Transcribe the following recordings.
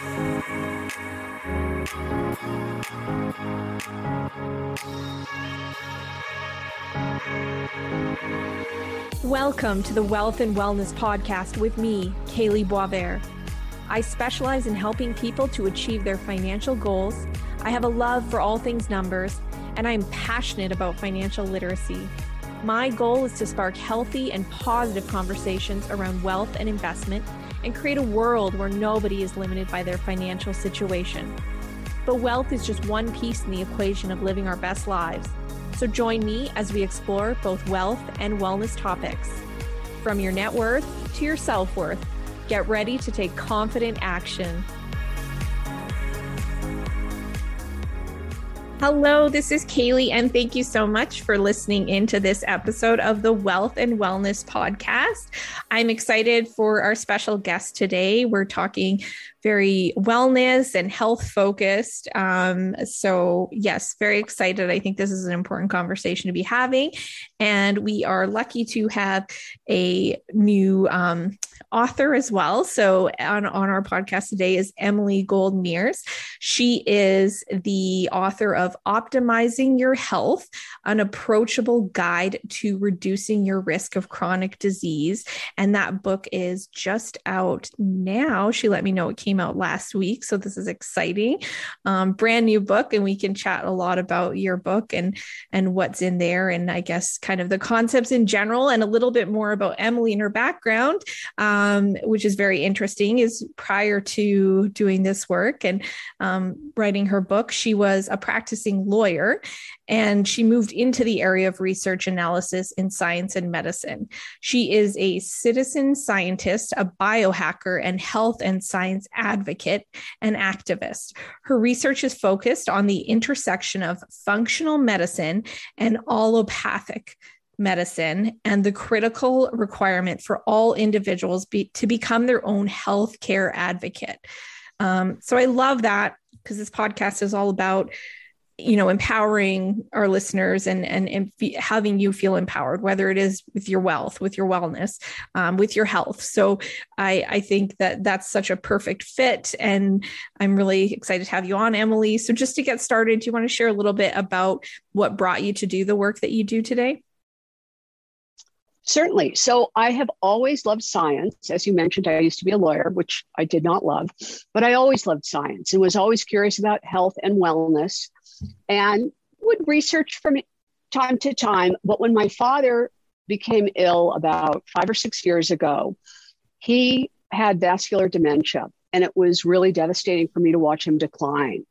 Welcome to the Wealth and Wellness Podcast with me, Kaylee Boisvert. I specialize in helping people to achieve their financial goals. I have a love for all things numbers, and I am passionate about financial literacy. My goal is to spark healthy and positive conversations around wealth and investment and create a world where nobody is limited by their financial situation. But wealth is just one piece in the equation of living our best lives. So join me as we explore both wealth and wellness topics. From your net worth to your self worth, get ready to take confident action. Hello, this is Kaylee, and thank you so much for listening into this episode of the Wealth and Wellness Podcast. I'm excited for our special guest today. We're talking very wellness and health focused. Um, so, yes, very excited. I think this is an important conversation to be having. And we are lucky to have a new um, author as well. So, on, on our podcast today is Emily Gold Mears. She is the author of Optimizing Your Health, an approachable guide to reducing your risk of chronic disease. And that book is just out now. She let me know it came came out last week. So this is exciting. Um, brand new book, and we can chat a lot about your book and and what's in there, and I guess kind of the concepts in general, and a little bit more about Emily and her background, um, which is very interesting. Is prior to doing this work and um, writing her book, she was a practicing lawyer, and she moved into the area of research analysis in science and medicine. She is a citizen scientist, a biohacker, and health and science advocate and activist. Her research is focused on the intersection of functional medicine and allopathic medicine and the critical requirement for all individuals be, to become their own healthcare advocate. Um, so I love that because this podcast is all about you know empowering our listeners and and, and having you feel empowered whether it is with your wealth with your wellness um, with your health so i i think that that's such a perfect fit and i'm really excited to have you on emily so just to get started do you want to share a little bit about what brought you to do the work that you do today Certainly. So I have always loved science. As you mentioned, I used to be a lawyer, which I did not love, but I always loved science and was always curious about health and wellness and would research from time to time. But when my father became ill about five or six years ago, he had vascular dementia, and it was really devastating for me to watch him decline.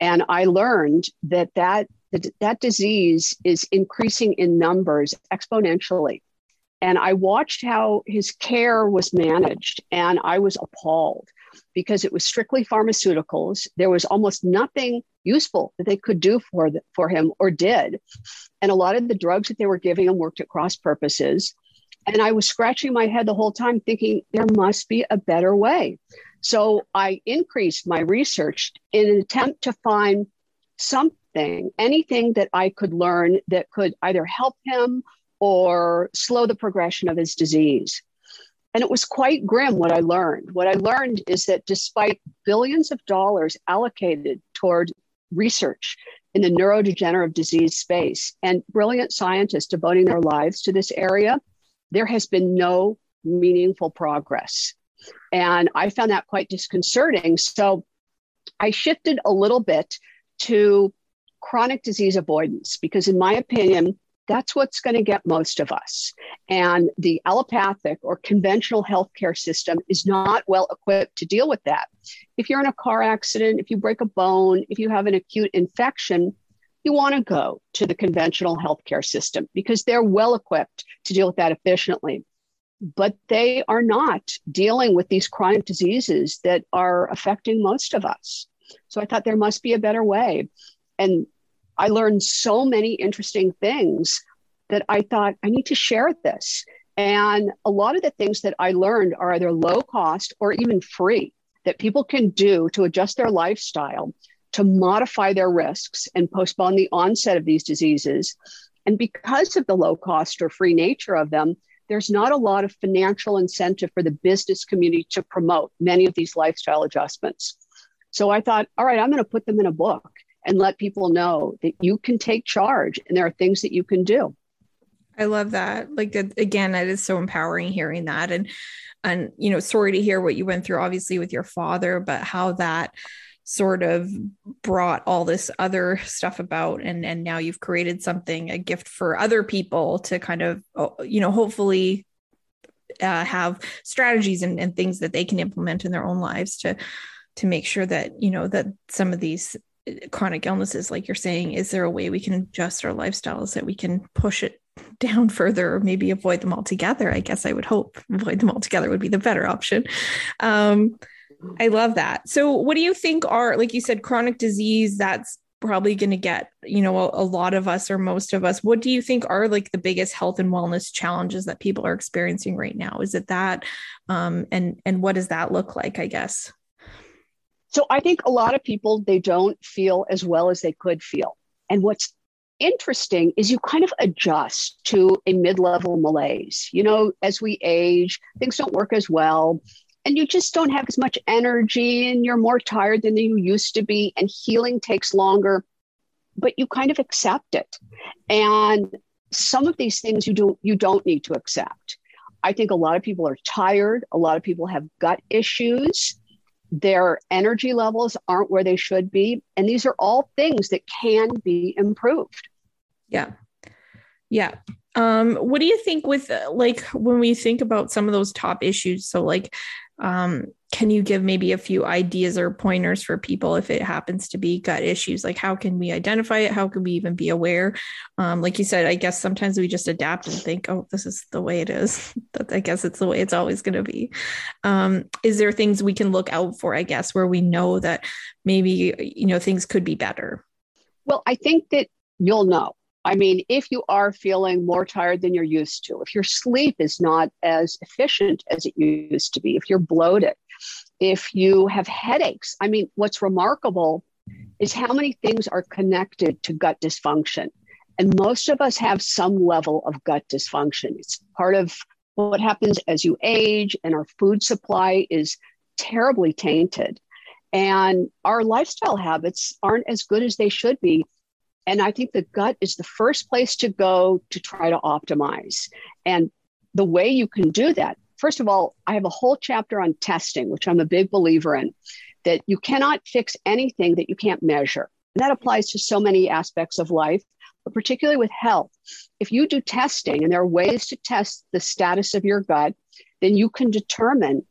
And I learned that that, that disease is increasing in numbers exponentially. And I watched how his care was managed, and I was appalled because it was strictly pharmaceuticals. There was almost nothing useful that they could do for, the, for him or did. And a lot of the drugs that they were giving him worked at cross purposes. And I was scratching my head the whole time thinking there must be a better way. So I increased my research in an attempt to find something, anything that I could learn that could either help him or slow the progression of his disease. And it was quite grim what I learned. What I learned is that despite billions of dollars allocated toward research in the neurodegenerative disease space and brilliant scientists devoting their lives to this area, there has been no meaningful progress. And I found that quite disconcerting. So I shifted a little bit to chronic disease avoidance because, in my opinion, that's what's going to get most of us. And the allopathic or conventional healthcare system is not well equipped to deal with that. If you're in a car accident, if you break a bone, if you have an acute infection, you want to go to the conventional healthcare system because they're well equipped to deal with that efficiently. But they are not dealing with these chronic diseases that are affecting most of us. So I thought there must be a better way. And I learned so many interesting things that I thought I need to share this. And a lot of the things that I learned are either low cost or even free that people can do to adjust their lifestyle to modify their risks and postpone the onset of these diseases. And because of the low cost or free nature of them, there's not a lot of financial incentive for the business community to promote many of these lifestyle adjustments. So I thought, all right, I'm going to put them in a book and let people know that you can take charge and there are things that you can do. I love that. Like again, it is so empowering hearing that. And and you know, sorry to hear what you went through, obviously, with your father, but how that sort of brought all this other stuff about and and now you've created something a gift for other people to kind of oh, you know hopefully uh, have strategies and, and things that they can implement in their own lives to to make sure that you know that some of these chronic illnesses like you're saying is there a way we can adjust our lifestyles that we can push it down further or maybe avoid them altogether? I guess i would hope avoid them altogether would be the better option. Um, i love that. So what do you think are like you said chronic disease that's probably going to get you know a, a, lot of us or most of us. What do you think are like the biggest health and wellness challenges that people are experiencing right now? Is it that um, and and what does that look like i guess so I think a lot of people, they don't feel as well as they could feel. And what's interesting is you kind of adjust to a mid level malaise. You know, as we age, things don't work as well. And you just don't have as much energy and you're more tired than you used to be. And healing takes longer, but you kind of accept it. And some of these things you do you don't need to accept. I think a lot of people are tired. A lot of people have gut issues their energy levels aren't where they should be. And these are all things that can be improved. Yeah. Yeah. Um, what do you think with uh, like when we think about some of those top issues? So, like, um, can you give maybe a few ideas or pointers for people if it happens to be gut issues? Like how can we identify it? How can we even be aware? Um, like you said i guess sometimes we just adapt and think oh this is the way it is. That i guess it's the way it's always going to be. Um, is there things we can look out for i guess where we know that maybe you know things could be better? Well i think that you'll know I mean, if you are feeling more tired than you're used to, if your sleep is not as efficient as it used to be, if you're bloated, if you have headaches. I mean, what's remarkable is how many things are connected to gut dysfunction. And most of us have some level of gut dysfunction. It's part of what happens as you age, and our food supply is terribly tainted. And our lifestyle habits aren't as good as they should be. And I think the gut is the first place to go to try to optimize. And the way you can do that first of all, I have a whole chapter on testing, which I'm a big believer in, that you cannot fix anything that you can't measure. And that applies to so many aspects of life, but particularly with health. If you do testing, and there are ways to test the status of your gut, then you can determine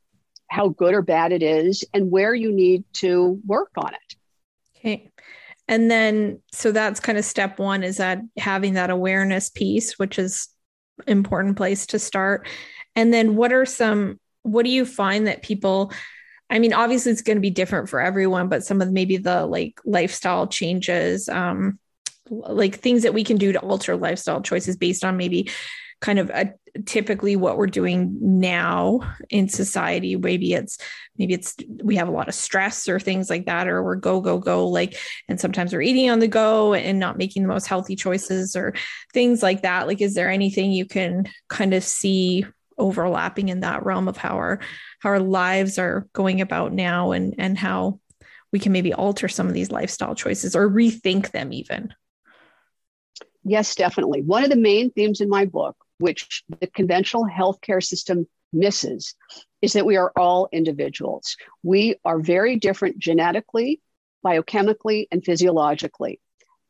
how good or bad it is and where you need to work on it. Okay. And then, so that's kind of step one is that having that awareness piece, which is important place to start. And then what are some, what do you find that people, I mean, obviously it's going to be different for everyone, but some of maybe the like lifestyle changes, um, like things that we can do to alter lifestyle choices based on maybe kind of a, typically what we're doing now in society maybe it's maybe it's we have a lot of stress or things like that or we're go go go like and sometimes we're eating on the go and not making the most healthy choices or things like that. Like is there anything you can kind of see overlapping in that realm of how our how our lives are going about now and and how we can maybe alter some of these lifestyle choices or rethink them even? Yes definitely. One of the main themes in my book which the conventional healthcare system misses is that we are all individuals. We are very different genetically biochemically and physiologically.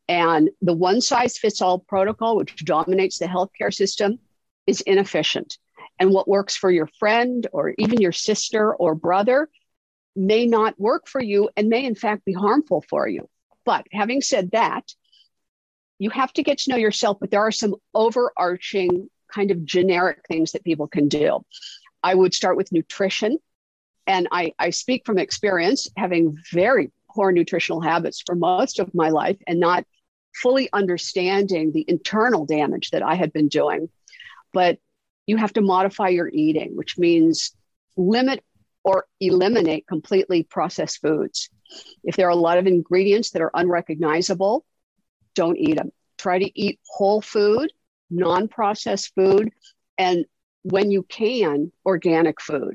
And the one size fits all protocol which dominates the healthcare system is inefficient. And what works for your friend or even your sister or brother may not work for you and may, in fact, be harmful for you. But having said that, you have to get to know yourself, but there are some overarching kind of generic things that people can do. I would start with nutrition. And I, I speak from experience, having very poor nutritional habits for most of my life and not fully understanding the internal damage that I had been doing. But you have to modify your eating, which means limit or eliminate completely processed foods. If there are a lot of ingredients that are unrecognizable, don't eat them. Try to eat whole food, non processed food, and when you can, organic food.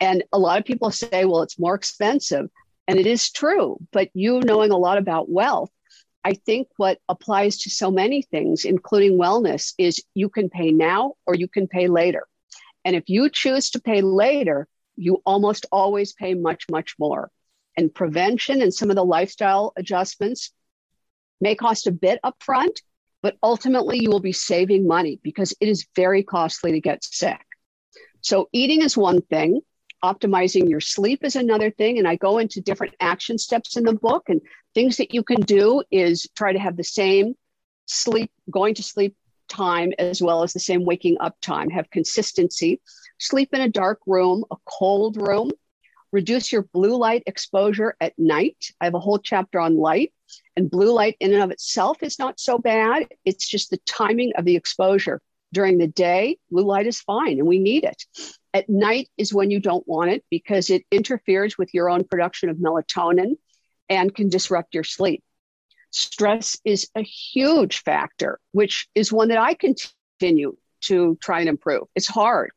And a lot of people say, well, it's more expensive. And it is true. But you knowing a lot about wealth, I think what applies to so many things, including wellness, is you can pay now or you can pay later. And if you choose to pay later, you almost always pay much, much more. And prevention and some of the lifestyle adjustments may cost a bit upfront, but ultimately you will be saving money because it is very costly to get sick. So, eating is one thing, optimizing your sleep is another thing. And I go into different action steps in the book. And things that you can do is try to have the same sleep, going to sleep time as well as the same waking up time, have consistency. Sleep in a dark room, a cold room, reduce your blue light exposure at night. I have a whole chapter on light, and blue light in and of itself is not so bad. It's just the timing of the exposure. During the day, blue light is fine and we need it. At night is when you don't want it because it interferes with your own production of melatonin and can disrupt your sleep. Stress is a huge factor, which is one that I continue to try and improve. It's hard.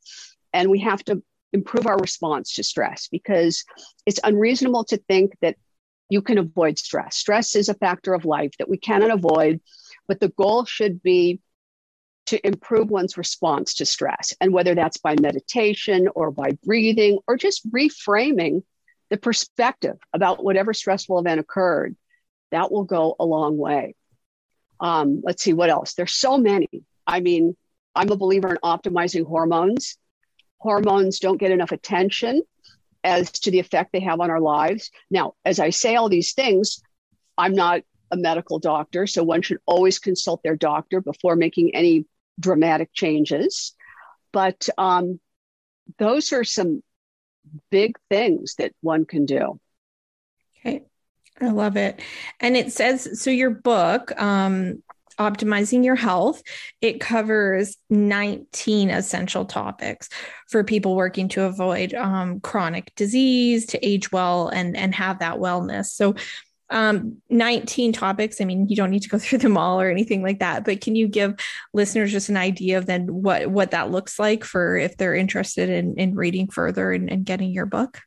And we have to improve our response to stress because it's unreasonable to think that you can avoid stress. Stress is a factor of life that we cannot avoid, but the goal should be to improve one's response to stress. And whether that's by meditation or by breathing or just reframing the perspective about whatever stressful event occurred, that will go a long way. Um, let's see what else. There's so many. I mean, I'm a believer in optimizing hormones hormones don't get enough attention as to the effect they have on our lives. Now, as I say all these things, I'm not a medical doctor, so one should always consult their doctor before making any dramatic changes. But um, those are some big things that one can do. Okay. I love it. And it says so your book, um, optimizing your health. It covers 19 essential topics for people working to avoid um, chronic disease, to age well, and and have that wellness. So. Um, 19 topics. I mean, you don't need to go through them all or anything like that, but can you give listeners just an idea of then what what that looks like for if they're interested in in reading further and, and getting your book?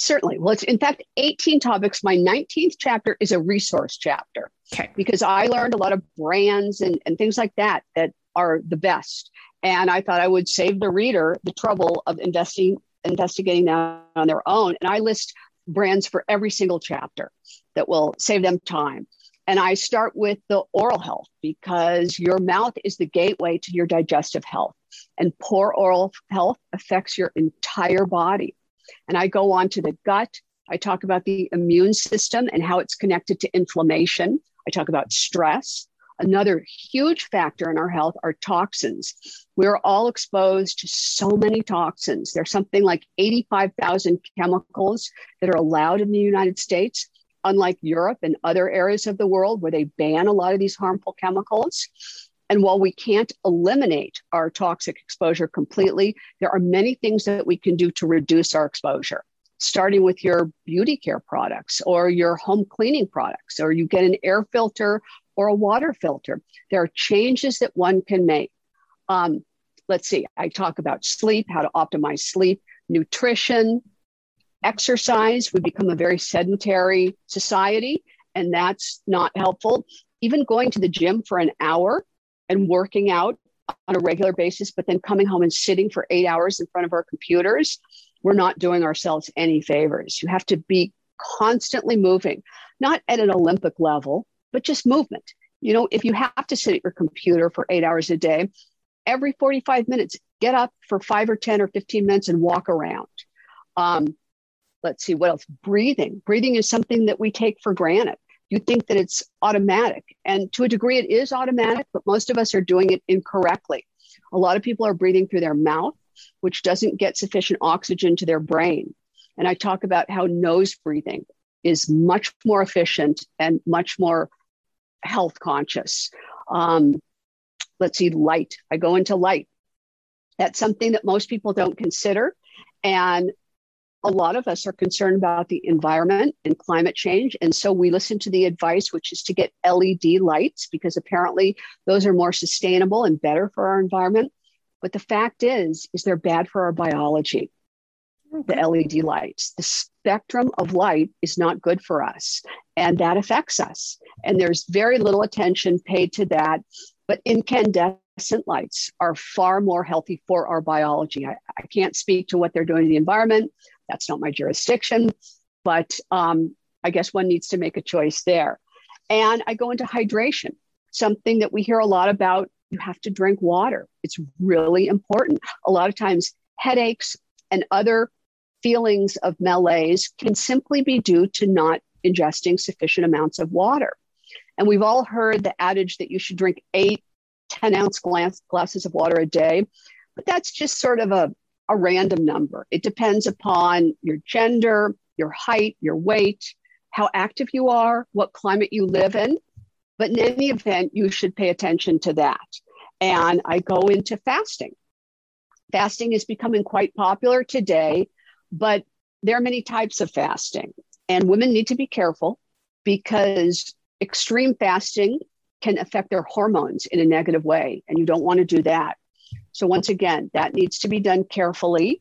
Certainly. Well, it's in fact 18 topics. My 19th chapter is a resource chapter. Okay. Because I learned a lot of brands and, and things like that that are the best. And I thought I would save the reader the trouble of investing investigating that on their own. And I list brands for every single chapter that will save them time. And I start with the oral health because your mouth is the gateway to your digestive health. And poor oral health affects your entire body. And I go on to the gut. I talk about the immune system and how it's connected to inflammation. I talk about stress. Another huge factor in our health are toxins. We're all exposed to so many toxins. There's something like 85,000 chemicals that are allowed in the United States, unlike Europe and other areas of the world where they ban a lot of these harmful chemicals. And while we can't eliminate our toxic exposure completely, there are many things that we can do to reduce our exposure, starting with your beauty care products or your home cleaning products, or you get an air filter or a water filter. There are changes that one can make. Um, let's see, I talk about sleep, how to optimize sleep, nutrition, exercise. We become a very sedentary society, and that's not helpful. Even going to the gym for an hour and working out on a regular basis, but then coming home and sitting for eight hours in front of our computers, we're not doing ourselves any favors. You have to be constantly moving, not at an Olympic level, but just movement. You know, if you have to sit at your computer for eight hours a day, every 45 minutes, get up for five or 10 or 15 minutes and walk around. Um, let's see what else. Breathing. Breathing is something that we take for granted you think that it's automatic. And to a degree, it is automatic, but most of us are doing it incorrectly. A lot of people are breathing through their mouth, which doesn't get sufficient oxygen to their brain. And I talk about how nose breathing is much more efficient and much more health conscious. Um, let's see, light. I go into light. That's something that most people don't consider. And a lot of us are concerned about the environment and climate change. And so we listen to the advice, which is to get LED lights because apparently those are more sustainable and better for our environment. But the fact is, is they're bad for our biology. the LED lights. The spectrum of light is not good for us, and that affects us. And there's very little attention paid to that. But incandescent lights are far more healthy for our biology. I, I can't speak to what they're doing to the environment. That's not my jurisdiction. But um, I guess one needs to make a choice there. And I go into hydration, something that we hear a lot about. You have to drink water. It's really important. A lot of times, headaches and other feelings of malaise can simply be due to not ingesting sufficient amounts of water. And we've all heard the adage that you should drink eight 10 ounce glass, glasses of water a day, but that's just sort of a, a random number. It depends upon your gender, your height, your weight, how active you are, what climate you live in. But in any event, you should pay attention to that. And I go into fasting. Fasting is becoming quite popular today but there are many types of fasting, and women need to be careful because extreme fasting can affect their hormones in a negative way, and you don't want to do that. So, once again, that needs to be done carefully.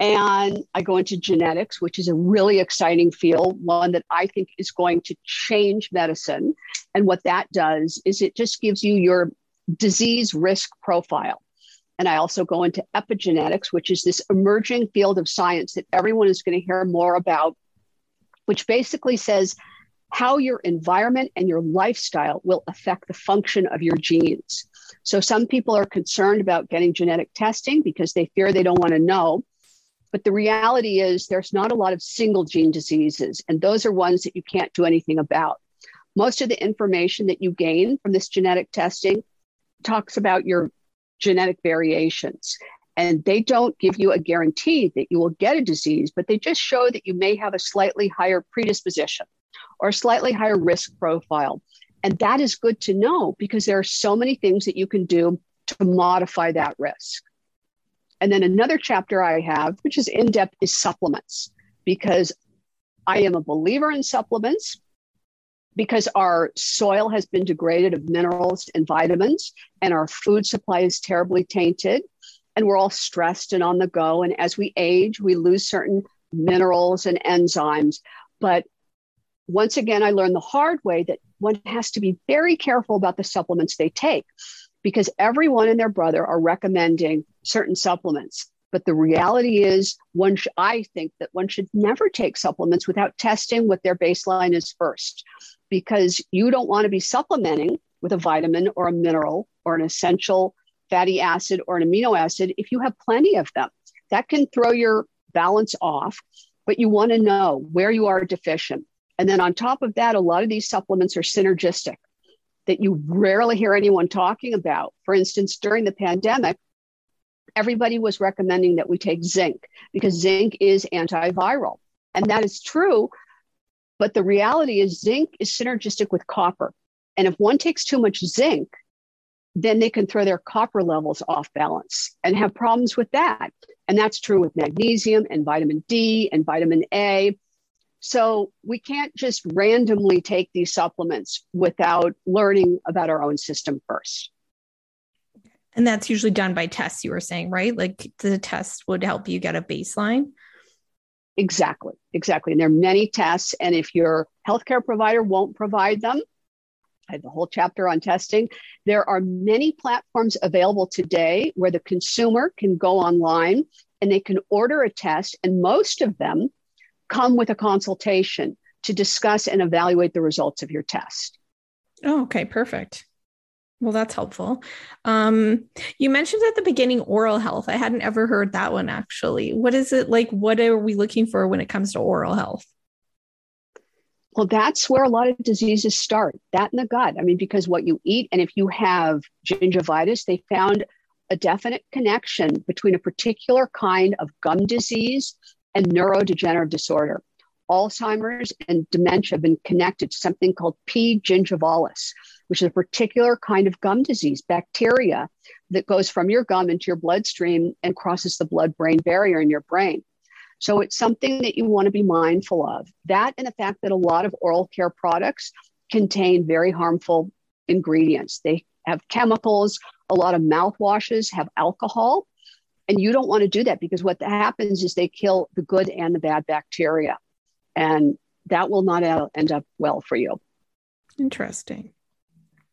And I go into genetics, which is a really exciting field, one that I think is going to change medicine. And what that does is it just gives you your disease risk profile. And I also go into epigenetics, which is this emerging field of science that everyone is going to hear more about, which basically says how your environment and your lifestyle will affect the function of your genes. So some people are concerned about getting genetic testing because they fear they don't want to know. But the reality is, there's not a lot of single gene diseases, and those are ones that you can't do anything about. Most of the information that you gain from this genetic testing talks about your genetic variations. And they don't give you a guarantee that you will get a disease, but they just show that you may have a slightly higher predisposition or a slightly higher risk profile. And that is good to know because there are so many things that you can do to modify that risk. And then another chapter I have, which is in depth, is supplements because I am a believer in supplements because our soil has been degraded of minerals and vitamins, and our food supply is terribly tainted, and we're all stressed and on the go. And as we age, we lose certain minerals and enzymes. But once again, I learned the hard way that one has to be very careful about the supplements they take because everyone and their brother are recommending certain supplements. But the reality is, one sh- I think that one should never take supplements without testing what their baseline is first because you don't want to be supplementing with a vitamin or a mineral or an essential fatty acid or an amino acid if you have plenty of them. That can throw your balance off, but you want to know where you are deficient. And then on top of that, a lot of these supplements are synergistic that you rarely hear anyone talking about. For instance, during the pandemic, everybody was recommending that we take zinc because zinc is antiviral. And that is true, but the reality is, zinc is synergistic with copper. And if one takes too much zinc, then they can throw their copper levels off balance and have problems with that. And that's true with magnesium and vitamin D and vitamin A. So we can't just randomly take these supplements without learning about our own system first. And that's usually done by tests, you were saying, right? Like the test would help you get a baseline. Exactly, exactly. And there are many tests. And if your healthcare provider won't provide them, I have a whole chapter on testing. There are many platforms available today where the consumer can go online and they can order a test, and most of them come with a consultation to discuss and evaluate the results of your test. Oh, okay, perfect. Well, that's helpful. Um, you mentioned at the beginning oral health. I hadn't ever heard that one actually. What is it like? What are we looking for when it comes to oral health? Well, that's where a lot of diseases start, that in the gut. I mean, because what you eat, and if you have gingivitis, they found a definite connection between a particular kind of gum disease and neurodegenerative disorder. Alzheimer's and dementia have been connected to something called P. gingivalis, which is a particular kind of gum disease, bacteria that goes from your gum into your bloodstream and crosses the blood brain barrier in your brain. So it's something that you want to be mindful of. That and the fact that a lot of oral care products contain very harmful ingredients. They have chemicals, a lot of mouthwashes have alcohol. And you don't want to do that because what happens is they kill the good and the bad bacteria. And that will not end up well for you. Interesting.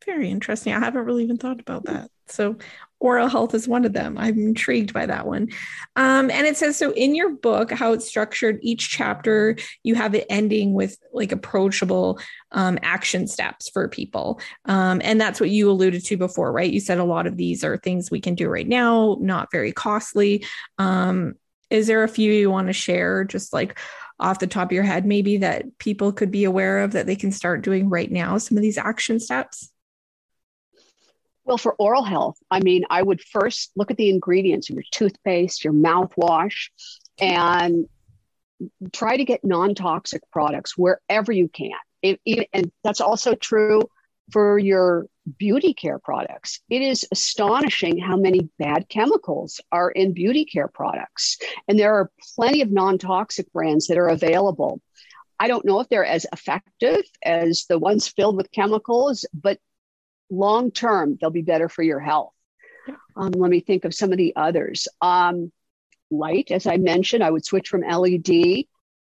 Very interesting. I haven't really even thought about that. So, oral health is one of them. I'm intrigued by that one. Um, and it says so in your book, how it's structured, each chapter, you have it ending with like approachable um, action steps for people. Um, and that's what you alluded to before, right? You said a lot of these are things we can do right now, not very costly. Um, is there a few you want to share, just like off the top of your head, maybe that people could be aware of that they can start doing right now? Some of these action steps? Well, for oral health, I mean, I would first look at the ingredients of your toothpaste, your mouthwash, and try to get non toxic products wherever you can. It, it, and that's also true for your beauty care products. It is astonishing how many bad chemicals are in beauty care products. And there are plenty of non toxic brands that are available. I don't know if they're as effective as the ones filled with chemicals, but long term, they'll be better for your health. Yeah. Um, let me think of some of the others. Um, light, as I mentioned, I would switch from LED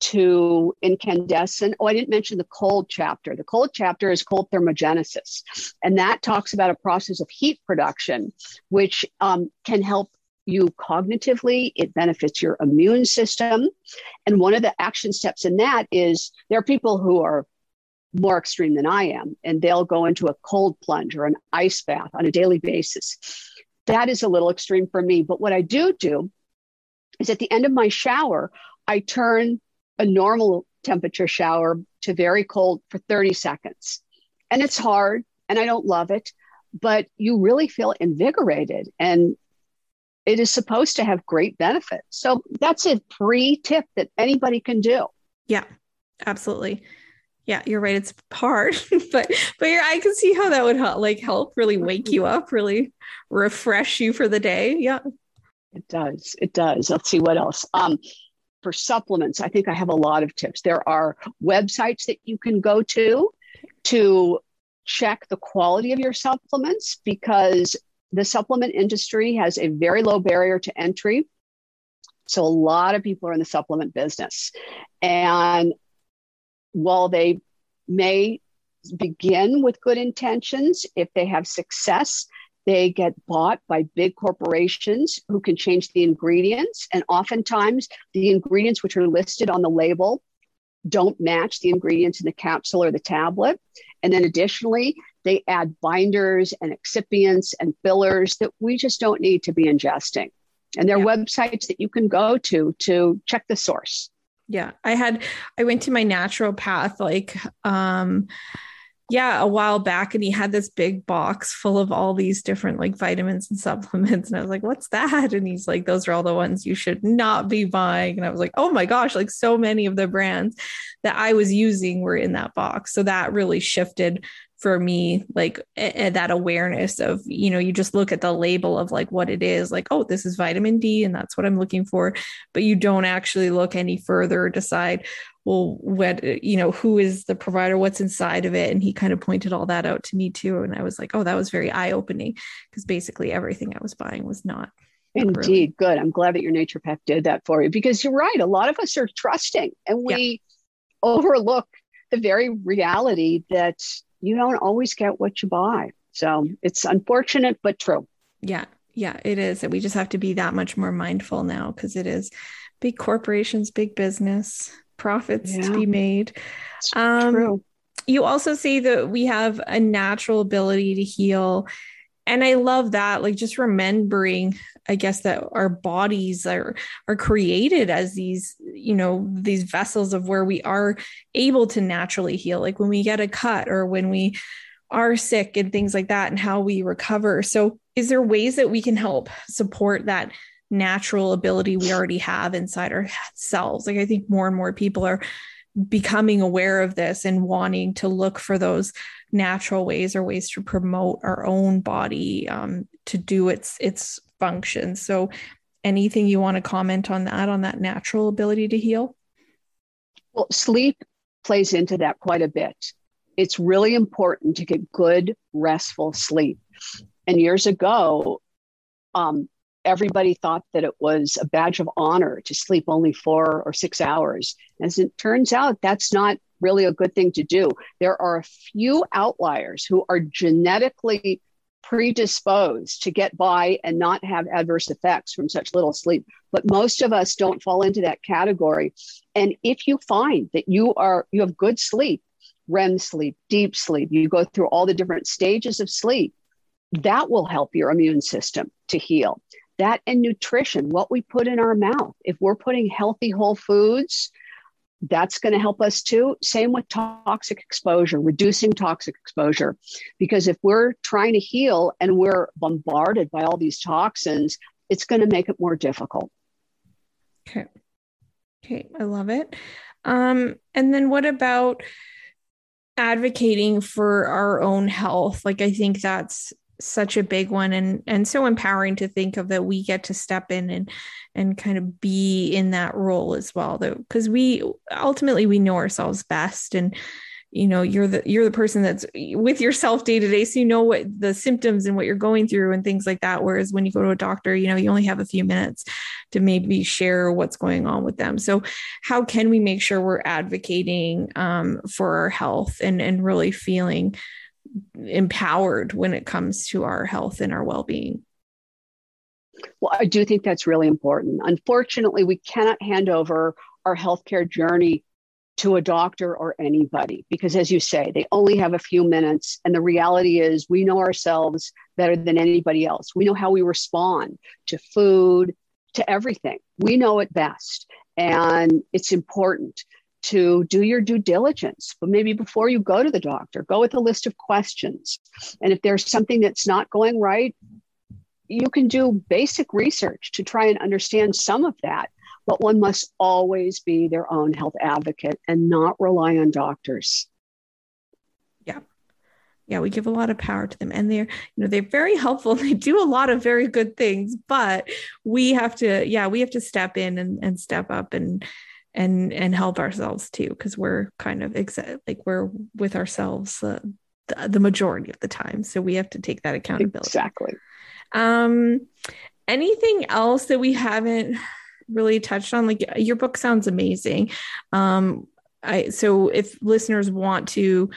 to incandescent. Oh, I didn't mention the cold chapter. The cold chapter is cold thermogenesis, and that talks about a process of heat production, which um, can help you cognitively. It benefits your immune system. And one of the action steps in that is there are people who are more extreme than I am, and they'll go into a cold plunge or an ice bath on a daily basis. That is a little extreme for me. But what I do do is at the end of my shower, I turn a normal temperature shower to very cold for 30 seconds. And it's hard and I don't love it, but you really feel invigorated and it is supposed to have great benefits. So that's a free tip that anybody can do. Yeah, absolutely yeah you're right it's hard but but you're, i can see how that would help like help really wake you up really refresh you for the day yeah. It does it does let's see what else um for supplements i think i have a lot of tips there are websites that you can go to to check the quality of your supplements because the supplement industry has a very low barrier to entry so a lot of people are in the supplement business and while they may begin with good intentions, if they have success, they get bought by big corporations who can change the ingredients. And oftentimes, the ingredients which are listed on the label don't match the ingredients in the capsule or the tablet. And then additionally, they add binders and excipients and fillers that we just don't need to be ingesting. And there are yeah. websites that you can go to to check the source yeah i had i went to my naturopath like um yeah a while back and he had this big box full of all these different like vitamins and supplements and i was like what's that? And he's like those are all the ones you should not be buying. And i was like oh my gosh like so many of the brands that i was using were in that box. So that really shifted for me like a, that awareness of you know you just look at the label of like what it is like oh this is vitamin d and that's what i'm looking for but you don't actually look any further or decide well what you know who is the provider what's inside of it and he kind of pointed all that out to me too and i was like oh that was very eye-opening because basically everything i was buying was not Indeed, really. good. I'm glad that your naturopath did that for you because you're right. A lot of us are trusting and we yeah. overlook the very reality that you don't always get what you buy. So it's unfortunate, but true. Yeah. Yeah, it is. We just have to be that much more mindful now because it is big corporations, big business, profits yeah. to be made. Um, true. You also see that we have a natural ability to heal. And I love that, like just remembering, I guess, that our bodies are are created as these, you know, these vessels of where we are able to naturally heal. Like when we get a cut or when we are sick and things like that, and how we recover. So, is there ways that we can help support that natural ability we already have inside ourselves? Like, I think more and more people are becoming aware of this and wanting to look for those natural ways or ways to promote our own body um, to do its its function so anything you want to comment on that on that natural ability to heal well sleep plays into that quite a bit it's really important to get good restful sleep and years ago um, everybody thought that it was a badge of honor to sleep only four or six hours. As it turns out, that's not really a good thing to do. There are a few outliers who are genetically predisposed to get by and not have adverse effects from such little sleep. But most of us don't fall into that category. And if you find that you are you have good sleep, REM sleep, deep sleep, you go through all the different stages of sleep, that will help your immune system to heal. That and nutrition, what we put in our mouth. If we're putting healthy whole foods, that's going to help us too. Same with toxic exposure, reducing toxic exposure. Because if we're trying to heal and we're bombarded by all these toxins, it's going to make it more difficult. Okay. Okay. I love it. Um, and then what about advocating for our own health? Like, I think that's such a big one and and so empowering to think of that we get to step in and and kind of be in that role as well though because we ultimately we know ourselves best and you know you're the you're the person that's with yourself day to day so you know what the symptoms and what you're going through and things like that whereas when you go to a doctor you know you only have a few minutes to maybe share what's going on with them. So how can we make sure we're advocating um, for our health and and really feeling empowered when it comes to our health and our well-being. Well i do think that's really important. Unfortunately we cannot hand over our healthcare journey to a doctor or anybody because as you say they only have a few minutes. And the reality is we know ourselves better than anybody else. We know how we respond to food to everything. We know it best. And it's important to do your due diligence. But maybe before you go to the doctor, go with a list of questions. And if there's something that's not going right, you can do basic research to try and understand some of that. But one must always be their own health advocate and not rely on doctors. Yeah. Yeah, we give a lot of power to them and they're, you know, they're very helpful. They do a lot of very good things, but we have to, yeah, we have to step in and, and step up and and and help ourselves too because we're kind of exa- like we're with ourselves uh, the, the majority of the time. So we have to take that accountability. Exactly. Um anything else that we haven't really touched on? Like your book sounds amazing. Um I so if listeners want to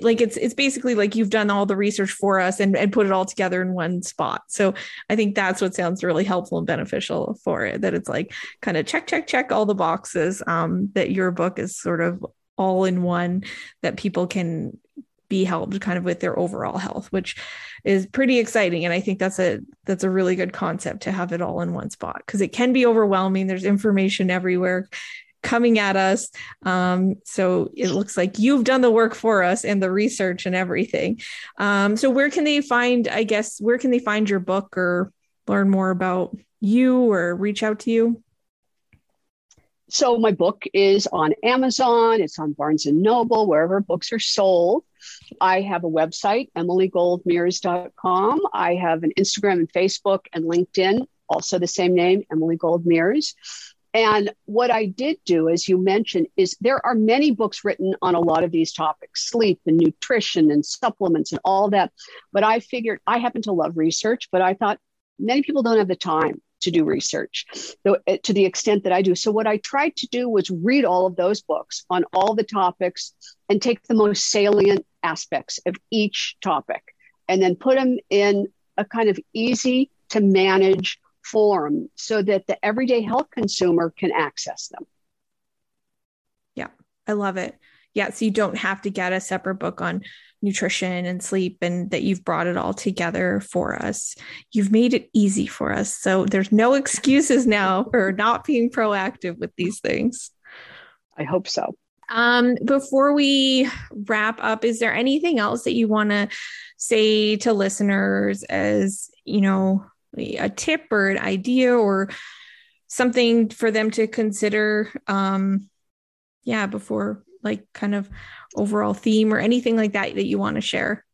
like it's it's basically like you've done all the research for us and, and put it all together in one spot. So I think that's what sounds really helpful and beneficial for it. That it's like kind of check, check, check all the boxes. Um, that your book is sort of all in one that people can be helped kind of with their overall health, which is pretty exciting. And I think that's a that's a really good concept to have it all in one spot because it can be overwhelming. There's information everywhere coming at us. Um, so it looks like you've done the work for us and the research and everything. Um, so where can they find, I guess, where can they find your book or learn more about you or reach out to you? So my book is on Amazon, it's on Barnes and Noble, wherever books are sold. I have a website, emilygoldmears.com. I have an Instagram and Facebook and LinkedIn, also the same name, Emily Gold Mears. And what I did do, as you mentioned, is there are many books written on a lot of these topics sleep and nutrition and supplements and all that. But I figured I happen to love research, but I thought many people don't have the time to do research eh, to the extent that I do. So, what I tried to do was read all of those books on all the topics and take the most salient aspects of each topic and then put them in a kind of easy to manage form so that the everyday health consumer can access them. Yeah, I love it. Yeah, so you don't have to get a separate book on nutrition and sleep and that you've brought it all together for us. You've made it easy for us. So there's no excuses now for not being proactive with these things. I hope so. Um, before we wrap up, is there anything else that you want to say to listeners as, you know, a tip or an idea or something for them to consider um yeah before like kind of overall theme or anything like that that you want to share?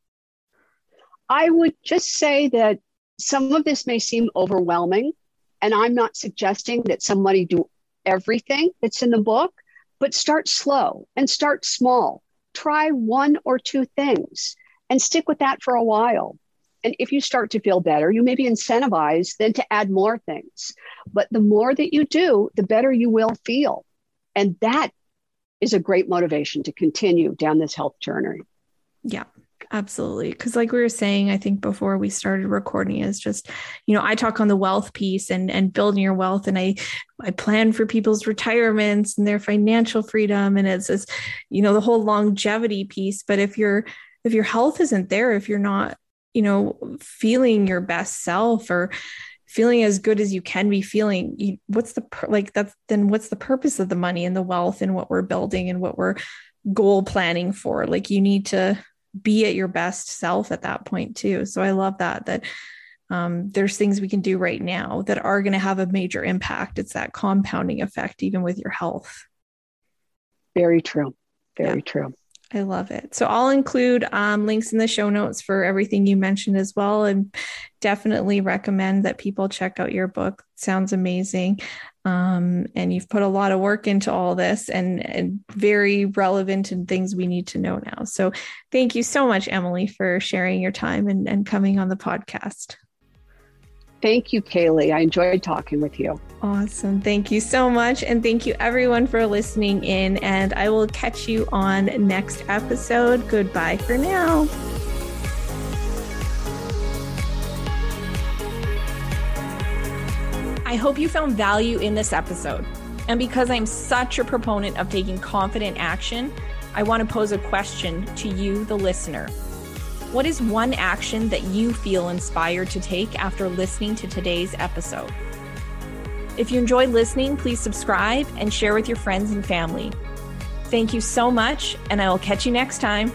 I would just say that some of this may seem overwhelming and i'm not suggesting that somebody do everything that's in the book but start slow and start small. Try one or two things and stick with that for a while And if you start to feel better, you may be incentivized then to add more things. But the more that you do, the better you will feel. And that is a great motivation to continue down this health journey. Yeah, absolutely because like we were saying i think before we started recording is just you know i talk on the wealth piece and and building your wealth and i i plan for people's retirements and their financial freedom and it's this you know the whole longevity piece but if your if your health isn't there if you're not you know feeling your best self or feeling as good as you can be feeling you, what's the like that's then what's the purpose of the money and the wealth and what we're building and what we're goal planning for like you need to be at your best self at that point too. So I love that that um, there's things we can do right now that are going to have a major impact. It's that compounding effect, even with your health. Very true. Very yeah. true. I love it. So I'll include um, links in the show notes for everything you mentioned as well, and definitely recommend that people check out your book. It sounds amazing, um, and you've put a lot of work into all this, and, and very relevant and things we need to know now. So thank you so much, Emily, for sharing your time and, and coming on the podcast. Thank you, Kaylee. I enjoyed talking with you. Awesome. Thank you so much. And thank you, everyone, for listening in. And I will catch you on next episode. Goodbye for now. I hope you found value in this episode. And because I'm such a proponent of taking confident action, I want to pose a question to you, the listener. What is one action that you feel inspired to take after listening to today's episode? If you enjoyed listening, please subscribe and share with your friends and family. Thank you so much, and I will catch you next time.